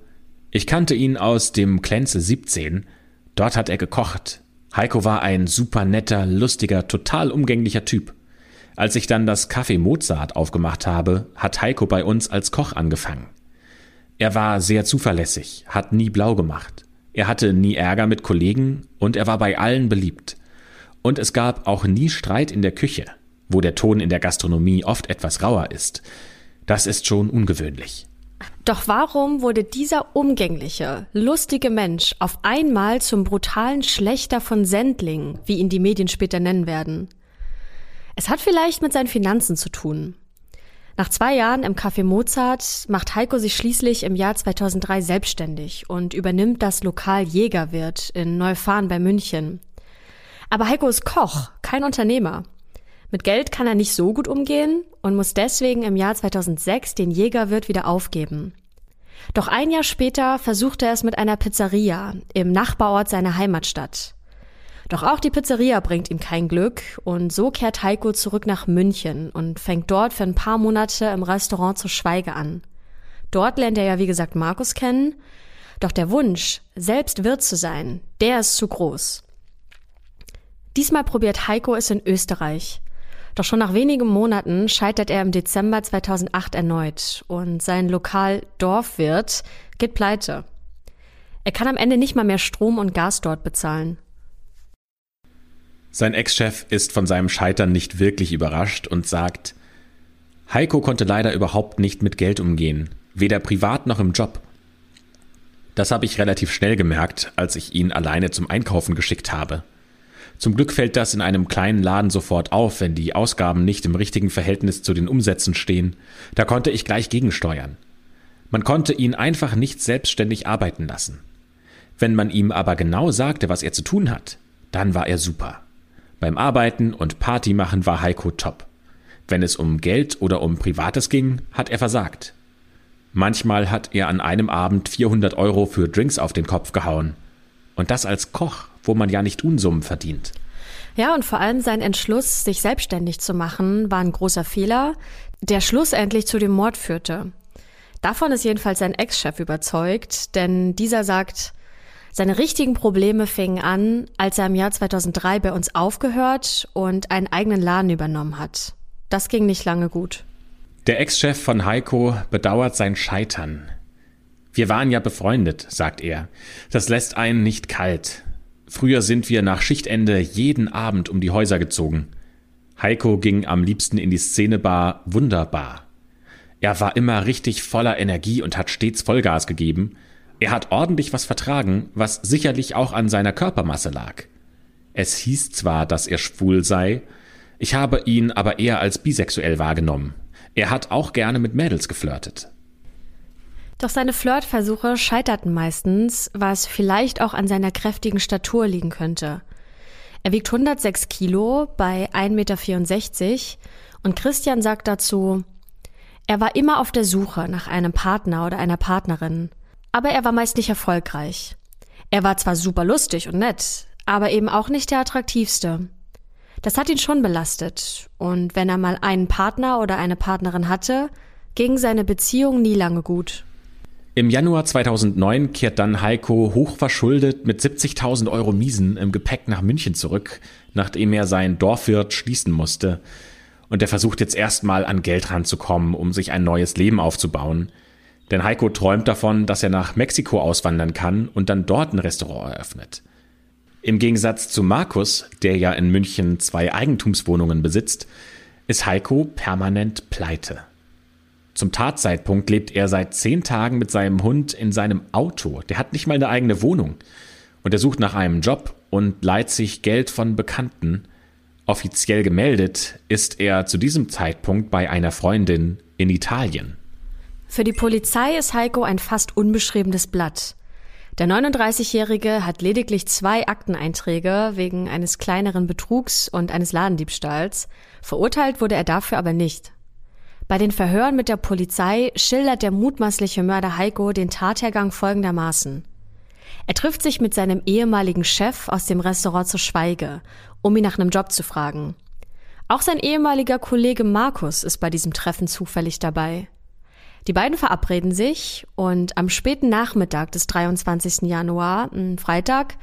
ich kannte ihn aus dem Klenze 17, Dort hat er gekocht. Heiko war ein super netter, lustiger, total umgänglicher Typ. Als ich dann das Café Mozart aufgemacht habe, hat Heiko bei uns als Koch angefangen. Er war sehr zuverlässig, hat nie blau gemacht. Er hatte nie Ärger mit Kollegen und er war bei allen beliebt. Und es gab auch nie Streit in der Küche, wo der Ton in der Gastronomie oft etwas rauer ist. Das ist schon ungewöhnlich. Doch warum wurde dieser umgängliche, lustige Mensch auf einmal zum brutalen Schlechter von Sendling, wie ihn die Medien später nennen werden? Es hat vielleicht mit seinen Finanzen zu tun. Nach zwei Jahren im Café Mozart macht Heiko sich schließlich im Jahr 2003 selbstständig und übernimmt das Lokal Jägerwirt in Neufahren bei München. Aber Heiko ist Koch, kein Unternehmer. Mit Geld kann er nicht so gut umgehen und muss deswegen im Jahr 2006 den Jägerwirt wieder aufgeben. Doch ein Jahr später versucht er es mit einer Pizzeria im Nachbarort seiner Heimatstadt. Doch auch die Pizzeria bringt ihm kein Glück und so kehrt Heiko zurück nach München und fängt dort für ein paar Monate im Restaurant zu Schweige an. Dort lernt er ja wie gesagt Markus kennen, doch der Wunsch, selbst Wirt zu sein, der ist zu groß. Diesmal probiert Heiko es in Österreich. Doch schon nach wenigen Monaten scheitert er im Dezember 2008 erneut und sein Lokal Dorfwirt geht pleite. Er kann am Ende nicht mal mehr Strom und Gas dort bezahlen. Sein Ex-Chef ist von seinem Scheitern nicht wirklich überrascht und sagt, Heiko konnte leider überhaupt nicht mit Geld umgehen, weder privat noch im Job. Das habe ich relativ schnell gemerkt, als ich ihn alleine zum Einkaufen geschickt habe. Zum Glück fällt das in einem kleinen Laden sofort auf, wenn die Ausgaben nicht im richtigen Verhältnis zu den Umsätzen stehen. Da konnte ich gleich gegensteuern. Man konnte ihn einfach nicht selbstständig arbeiten lassen. Wenn man ihm aber genau sagte, was er zu tun hat, dann war er super. Beim Arbeiten und Party machen war Heiko top. Wenn es um Geld oder um Privates ging, hat er versagt. Manchmal hat er an einem Abend 400 Euro für Drinks auf den Kopf gehauen. Und das als Koch, wo man ja nicht Unsummen verdient. Ja, und vor allem sein Entschluss, sich selbstständig zu machen, war ein großer Fehler, der schlussendlich zu dem Mord führte. Davon ist jedenfalls sein Ex-Chef überzeugt, denn dieser sagt, seine richtigen Probleme fingen an, als er im Jahr 2003 bei uns aufgehört und einen eigenen Laden übernommen hat. Das ging nicht lange gut. Der Ex-Chef von Heiko bedauert sein Scheitern. Wir waren ja befreundet, sagt er. Das lässt einen nicht kalt. Früher sind wir nach Schichtende jeden Abend um die Häuser gezogen. Heiko ging am liebsten in die Szenebar Wunderbar. Er war immer richtig voller Energie und hat stets Vollgas gegeben. Er hat ordentlich was vertragen, was sicherlich auch an seiner Körpermasse lag. Es hieß zwar, dass er schwul sei, ich habe ihn aber eher als bisexuell wahrgenommen. Er hat auch gerne mit Mädels geflirtet. Doch seine Flirtversuche scheiterten meistens, was vielleicht auch an seiner kräftigen Statur liegen könnte. Er wiegt 106 Kilo bei 1,64 Meter und Christian sagt dazu, er war immer auf der Suche nach einem Partner oder einer Partnerin, aber er war meist nicht erfolgreich. Er war zwar super lustig und nett, aber eben auch nicht der attraktivste. Das hat ihn schon belastet. Und wenn er mal einen Partner oder eine Partnerin hatte, ging seine Beziehung nie lange gut. Im Januar 2009 kehrt dann Heiko hochverschuldet mit 70.000 Euro Miesen im Gepäck nach München zurück, nachdem er sein Dorfwirt schließen musste. Und er versucht jetzt erstmal an Geld ranzukommen, um sich ein neues Leben aufzubauen. Denn Heiko träumt davon, dass er nach Mexiko auswandern kann und dann dort ein Restaurant eröffnet. Im Gegensatz zu Markus, der ja in München zwei Eigentumswohnungen besitzt, ist Heiko permanent pleite. Zum Tatzeitpunkt lebt er seit zehn Tagen mit seinem Hund in seinem Auto. Der hat nicht mal eine eigene Wohnung. Und er sucht nach einem Job und leiht sich Geld von Bekannten. Offiziell gemeldet ist er zu diesem Zeitpunkt bei einer Freundin in Italien. Für die Polizei ist Heiko ein fast unbeschriebenes Blatt. Der 39-Jährige hat lediglich zwei Akteneinträge wegen eines kleineren Betrugs und eines Ladendiebstahls. Verurteilt wurde er dafür aber nicht. Bei den Verhören mit der Polizei schildert der mutmaßliche Mörder Heiko den Tathergang folgendermaßen. Er trifft sich mit seinem ehemaligen Chef aus dem Restaurant zu Schweige, um ihn nach einem Job zu fragen. Auch sein ehemaliger Kollege Markus ist bei diesem Treffen zufällig dabei. Die beiden verabreden sich und am späten Nachmittag des 23. Januar, Freitag,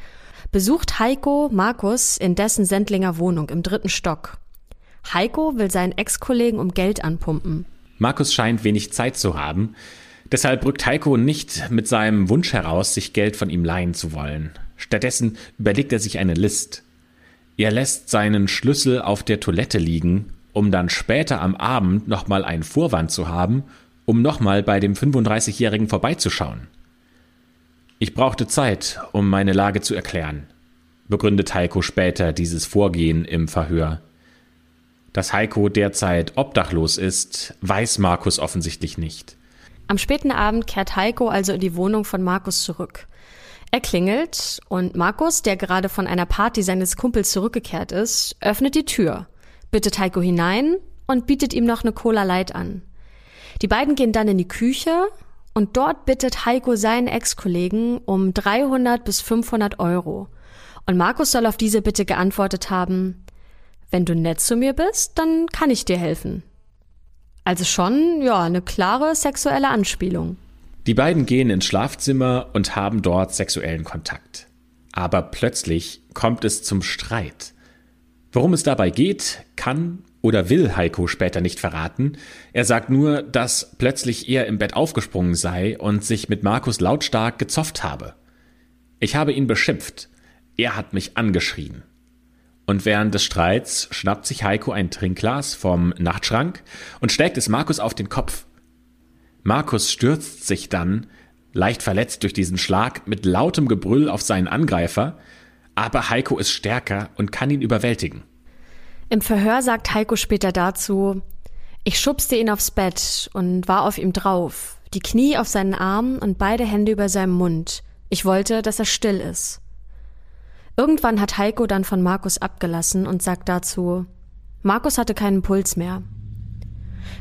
besucht Heiko Markus in dessen Sendlinger Wohnung im dritten Stock. Heiko will seinen Ex-Kollegen um Geld anpumpen. Markus scheint wenig Zeit zu haben. Deshalb rückt Heiko nicht mit seinem Wunsch heraus, sich Geld von ihm leihen zu wollen. Stattdessen überlegt er sich eine List. Er lässt seinen Schlüssel auf der Toilette liegen, um dann später am Abend nochmal einen Vorwand zu haben um nochmal bei dem 35-Jährigen vorbeizuschauen. Ich brauchte Zeit, um meine Lage zu erklären, begründet Heiko später dieses Vorgehen im Verhör. Dass Heiko derzeit obdachlos ist, weiß Markus offensichtlich nicht. Am späten Abend kehrt Heiko also in die Wohnung von Markus zurück. Er klingelt und Markus, der gerade von einer Party seines Kumpels zurückgekehrt ist, öffnet die Tür, bittet Heiko hinein und bietet ihm noch eine Cola Light an. Die beiden gehen dann in die Küche und dort bittet Heiko seinen Ex-Kollegen um 300 bis 500 Euro. Und Markus soll auf diese Bitte geantwortet haben, wenn du nett zu mir bist, dann kann ich dir helfen. Also schon, ja, eine klare sexuelle Anspielung. Die beiden gehen ins Schlafzimmer und haben dort sexuellen Kontakt. Aber plötzlich kommt es zum Streit. Worum es dabei geht, kann oder will Heiko später nicht verraten. Er sagt nur, dass plötzlich er im Bett aufgesprungen sei und sich mit Markus lautstark gezofft habe. Ich habe ihn beschimpft. Er hat mich angeschrien. Und während des Streits schnappt sich Heiko ein Trinkglas vom Nachtschrank und schlägt es Markus auf den Kopf. Markus stürzt sich dann, leicht verletzt durch diesen Schlag, mit lautem Gebrüll auf seinen Angreifer, aber Heiko ist stärker und kann ihn überwältigen. Im Verhör sagt Heiko später dazu, ich schubste ihn aufs Bett und war auf ihm drauf, die Knie auf seinen Armen und beide Hände über seinem Mund. Ich wollte, dass er still ist. Irgendwann hat Heiko dann von Markus abgelassen und sagt dazu, Markus hatte keinen Puls mehr.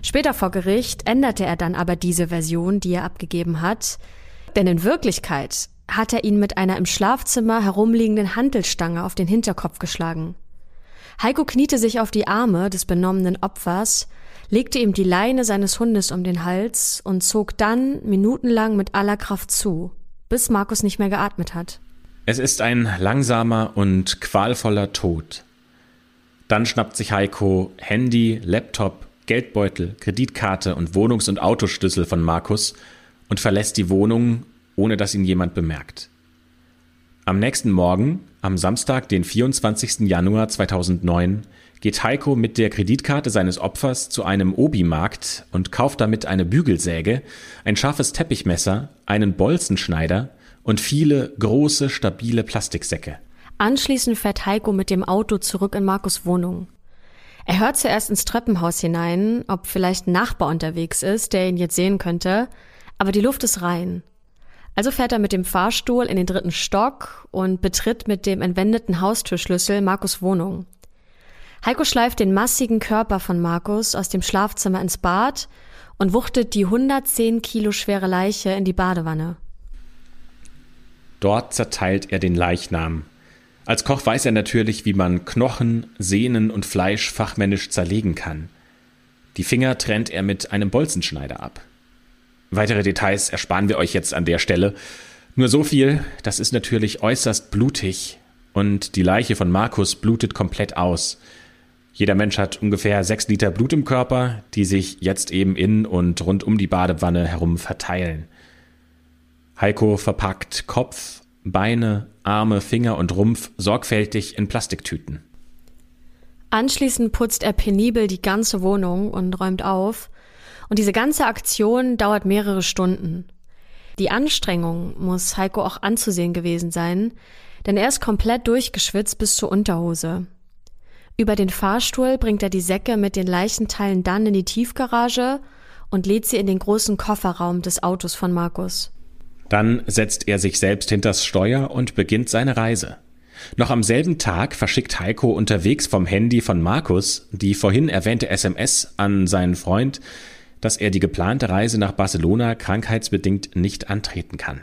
Später vor Gericht änderte er dann aber diese Version, die er abgegeben hat, denn in Wirklichkeit hat er ihn mit einer im Schlafzimmer herumliegenden Handelstange auf den Hinterkopf geschlagen. Heiko kniete sich auf die Arme des benommenen Opfers, legte ihm die Leine seines Hundes um den Hals und zog dann minutenlang mit aller Kraft zu, bis Markus nicht mehr geatmet hat. Es ist ein langsamer und qualvoller Tod. Dann schnappt sich Heiko Handy, Laptop, Geldbeutel, Kreditkarte und Wohnungs- und Autoschlüssel von Markus und verlässt die Wohnung, ohne dass ihn jemand bemerkt. Am nächsten Morgen, am Samstag, den 24. Januar 2009, geht Heiko mit der Kreditkarte seines Opfers zu einem Obi-Markt und kauft damit eine Bügelsäge, ein scharfes Teppichmesser, einen Bolzenschneider und viele große, stabile Plastiksäcke. Anschließend fährt Heiko mit dem Auto zurück in Markus Wohnung. Er hört zuerst ins Treppenhaus hinein, ob vielleicht ein Nachbar unterwegs ist, der ihn jetzt sehen könnte, aber die Luft ist rein. Also fährt er mit dem Fahrstuhl in den dritten Stock und betritt mit dem entwendeten Haustürschlüssel Markus Wohnung. Heiko schleift den massigen Körper von Markus aus dem Schlafzimmer ins Bad und wuchtet die 110 Kilo schwere Leiche in die Badewanne. Dort zerteilt er den Leichnam. Als Koch weiß er natürlich, wie man Knochen, Sehnen und Fleisch fachmännisch zerlegen kann. Die Finger trennt er mit einem Bolzenschneider ab. Weitere Details ersparen wir euch jetzt an der Stelle. Nur so viel, das ist natürlich äußerst blutig und die Leiche von Markus blutet komplett aus. Jeder Mensch hat ungefähr sechs Liter Blut im Körper, die sich jetzt eben in und rund um die Badewanne herum verteilen. Heiko verpackt Kopf, Beine, Arme, Finger und Rumpf sorgfältig in Plastiktüten. Anschließend putzt er penibel die ganze Wohnung und räumt auf. Und diese ganze Aktion dauert mehrere Stunden. Die Anstrengung muss Heiko auch anzusehen gewesen sein, denn er ist komplett durchgeschwitzt bis zur Unterhose. Über den Fahrstuhl bringt er die Säcke mit den Leichenteilen dann in die Tiefgarage und lädt sie in den großen Kofferraum des Autos von Markus. Dann setzt er sich selbst hinters Steuer und beginnt seine Reise. Noch am selben Tag verschickt Heiko unterwegs vom Handy von Markus die vorhin erwähnte SMS an seinen Freund, dass er die geplante Reise nach Barcelona krankheitsbedingt nicht antreten kann.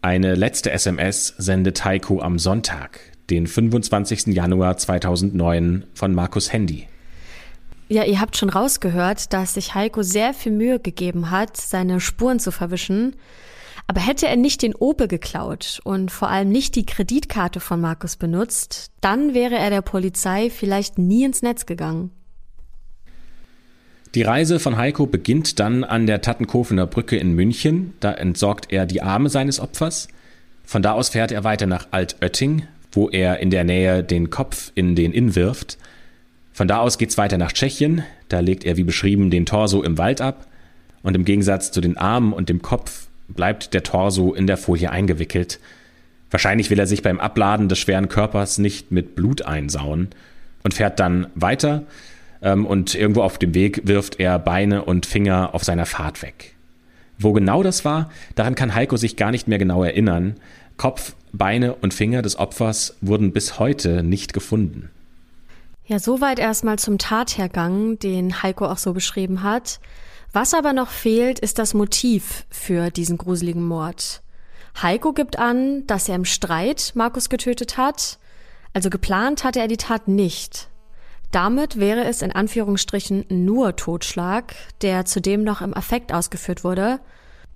Eine letzte SMS sendet Heiko am Sonntag, den 25. Januar 2009 von Markus Handy. Ja, ihr habt schon rausgehört, dass sich Heiko sehr viel Mühe gegeben hat, seine Spuren zu verwischen. Aber hätte er nicht den Opel geklaut und vor allem nicht die Kreditkarte von Markus benutzt, dann wäre er der Polizei vielleicht nie ins Netz gegangen. Die Reise von Heiko beginnt dann an der Tattenkofener Brücke in München. Da entsorgt er die Arme seines Opfers. Von da aus fährt er weiter nach Altötting, wo er in der Nähe den Kopf in den Inn wirft. Von da aus geht's weiter nach Tschechien, da legt er wie beschrieben den Torso im Wald ab und im Gegensatz zu den Armen und dem Kopf bleibt der Torso in der Folie eingewickelt. Wahrscheinlich will er sich beim Abladen des schweren Körpers nicht mit Blut einsauen und fährt dann weiter ähm, und irgendwo auf dem Weg wirft er Beine und Finger auf seiner Fahrt weg. Wo genau das war, daran kann Heiko sich gar nicht mehr genau erinnern. Kopf, Beine und Finger des Opfers wurden bis heute nicht gefunden. Ja, soweit erstmal zum Tathergang, den Heiko auch so beschrieben hat. Was aber noch fehlt, ist das Motiv für diesen gruseligen Mord. Heiko gibt an, dass er im Streit Markus getötet hat, also geplant hatte er die Tat nicht. Damit wäre es in Anführungsstrichen nur Totschlag, der zudem noch im Affekt ausgeführt wurde,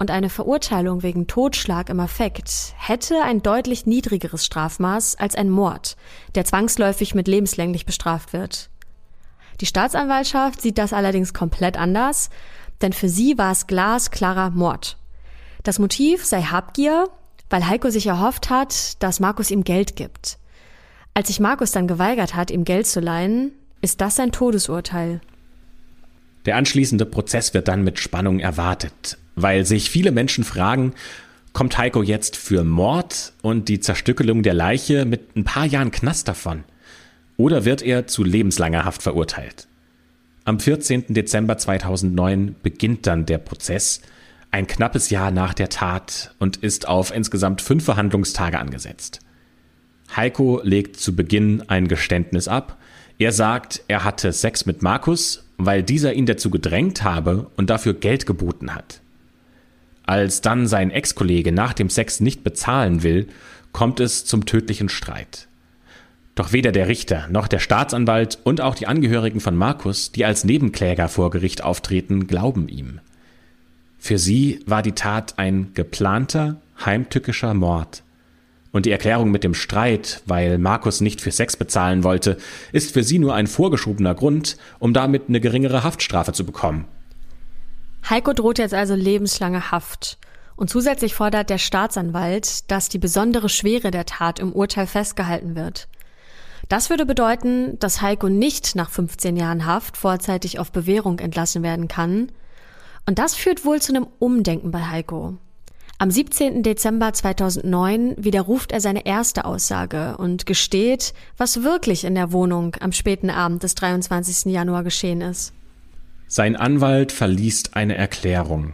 und eine Verurteilung wegen Totschlag im Affekt hätte ein deutlich niedrigeres Strafmaß als ein Mord, der zwangsläufig mit lebenslänglich bestraft wird. Die Staatsanwaltschaft sieht das allerdings komplett anders, denn für sie war es glasklarer Mord. Das Motiv sei Habgier, weil Heiko sich erhofft hat, dass Markus ihm Geld gibt. Als sich Markus dann geweigert hat, ihm Geld zu leihen, ist das ein Todesurteil. Der anschließende Prozess wird dann mit Spannung erwartet weil sich viele Menschen fragen, kommt Heiko jetzt für Mord und die Zerstückelung der Leiche mit ein paar Jahren Knast davon? Oder wird er zu lebenslanger Haft verurteilt? Am 14. Dezember 2009 beginnt dann der Prozess, ein knappes Jahr nach der Tat und ist auf insgesamt fünf Verhandlungstage angesetzt. Heiko legt zu Beginn ein Geständnis ab. Er sagt, er hatte Sex mit Markus, weil dieser ihn dazu gedrängt habe und dafür Geld geboten hat. Als dann sein Ex-Kollege nach dem Sex nicht bezahlen will, kommt es zum tödlichen Streit. Doch weder der Richter noch der Staatsanwalt und auch die Angehörigen von Markus, die als Nebenkläger vor Gericht auftreten, glauben ihm. Für sie war die Tat ein geplanter, heimtückischer Mord. Und die Erklärung mit dem Streit, weil Markus nicht für Sex bezahlen wollte, ist für sie nur ein vorgeschobener Grund, um damit eine geringere Haftstrafe zu bekommen. Heiko droht jetzt also lebenslange Haft. Und zusätzlich fordert der Staatsanwalt, dass die besondere Schwere der Tat im Urteil festgehalten wird. Das würde bedeuten, dass Heiko nicht nach 15 Jahren Haft vorzeitig auf Bewährung entlassen werden kann. Und das führt wohl zu einem Umdenken bei Heiko. Am 17. Dezember 2009 widerruft er seine erste Aussage und gesteht, was wirklich in der Wohnung am späten Abend des 23. Januar geschehen ist. Sein Anwalt verliest eine Erklärung.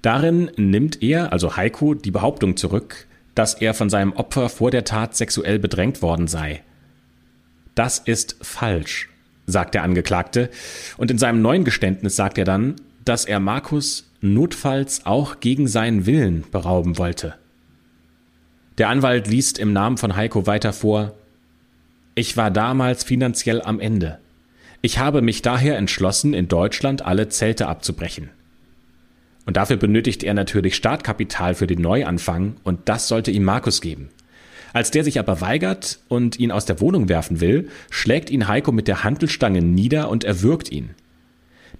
Darin nimmt er, also Heiko, die Behauptung zurück, dass er von seinem Opfer vor der Tat sexuell bedrängt worden sei. Das ist falsch, sagt der Angeklagte, und in seinem neuen Geständnis sagt er dann, dass er Markus notfalls auch gegen seinen Willen berauben wollte. Der Anwalt liest im Namen von Heiko weiter vor Ich war damals finanziell am Ende. Ich habe mich daher entschlossen, in Deutschland alle Zelte abzubrechen. Und dafür benötigt er natürlich Startkapital für den Neuanfang, und das sollte ihm Markus geben. Als der sich aber weigert und ihn aus der Wohnung werfen will, schlägt ihn Heiko mit der Handelstange nieder und erwürgt ihn.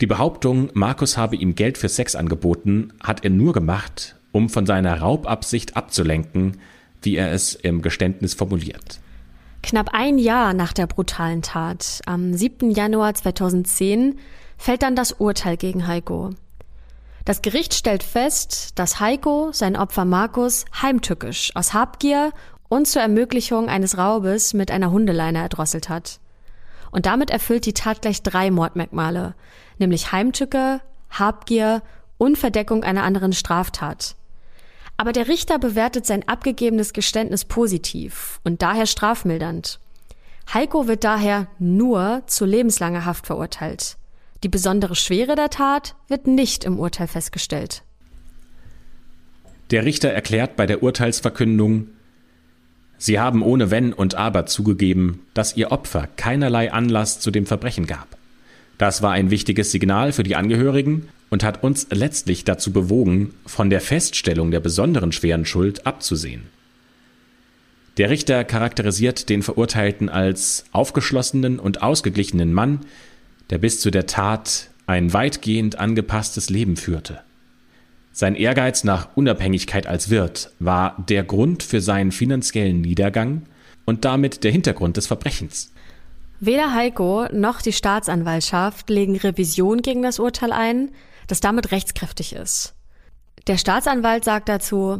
Die Behauptung, Markus habe ihm Geld für Sex angeboten, hat er nur gemacht, um von seiner Raubabsicht abzulenken, wie er es im Geständnis formuliert. Knapp ein Jahr nach der brutalen Tat, am 7. Januar 2010, fällt dann das Urteil gegen Heiko. Das Gericht stellt fest, dass Heiko sein Opfer Markus heimtückisch aus Habgier und zur Ermöglichung eines Raubes mit einer Hundeleine erdrosselt hat. Und damit erfüllt die Tat gleich drei Mordmerkmale, nämlich Heimtücke, Habgier und Verdeckung einer anderen Straftat. Aber der Richter bewertet sein abgegebenes Geständnis positiv und daher strafmildernd. Heiko wird daher nur zu lebenslanger Haft verurteilt. Die besondere Schwere der Tat wird nicht im Urteil festgestellt. Der Richter erklärt bei der Urteilsverkündung, Sie haben ohne Wenn und Aber zugegeben, dass Ihr Opfer keinerlei Anlass zu dem Verbrechen gab. Das war ein wichtiges Signal für die Angehörigen und hat uns letztlich dazu bewogen, von der Feststellung der besonderen schweren Schuld abzusehen. Der Richter charakterisiert den Verurteilten als aufgeschlossenen und ausgeglichenen Mann, der bis zu der Tat ein weitgehend angepasstes Leben führte. Sein Ehrgeiz nach Unabhängigkeit als Wirt war der Grund für seinen finanziellen Niedergang und damit der Hintergrund des Verbrechens. Weder Heiko noch die Staatsanwaltschaft legen Revision gegen das Urteil ein, das damit rechtskräftig ist. Der Staatsanwalt sagt dazu,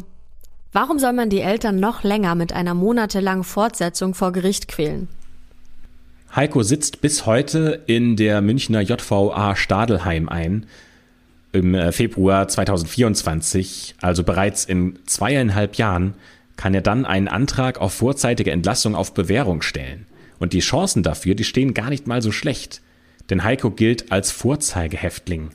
warum soll man die Eltern noch länger mit einer monatelangen Fortsetzung vor Gericht quälen? Heiko sitzt bis heute in der Münchner JVA Stadelheim ein. Im äh, Februar 2024, also bereits in zweieinhalb Jahren, kann er dann einen Antrag auf vorzeitige Entlassung auf Bewährung stellen. Und die Chancen dafür, die stehen gar nicht mal so schlecht. Denn Heiko gilt als Vorzeigehäftling.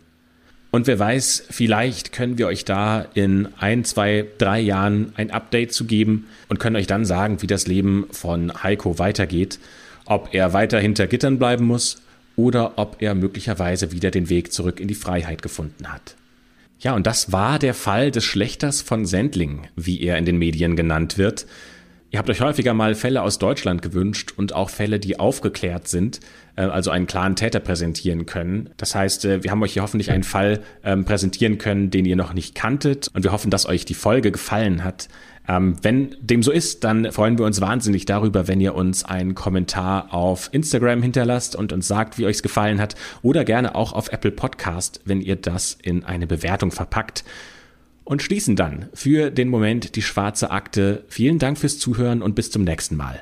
Und wer weiß, vielleicht können wir euch da in ein, zwei, drei Jahren ein Update zu geben und können euch dann sagen, wie das Leben von Heiko weitergeht. Ob er weiter hinter Gittern bleiben muss oder ob er möglicherweise wieder den Weg zurück in die Freiheit gefunden hat. Ja, und das war der Fall des Schlechters von Sendling, wie er in den Medien genannt wird. Ihr habt euch häufiger mal Fälle aus Deutschland gewünscht und auch Fälle, die aufgeklärt sind, also einen klaren Täter präsentieren können. Das heißt, äh, wir haben euch hier hoffentlich einen Fall ähm, präsentieren können, den ihr noch nicht kanntet und wir hoffen, dass euch die Folge gefallen hat. Ähm, wenn dem so ist, dann freuen wir uns wahnsinnig darüber, wenn ihr uns einen Kommentar auf Instagram hinterlasst und uns sagt, wie euch es gefallen hat oder gerne auch auf Apple Podcast, wenn ihr das in eine Bewertung verpackt und schließen dann für den Moment die schwarze Akte. Vielen Dank fürs Zuhören und bis zum nächsten Mal.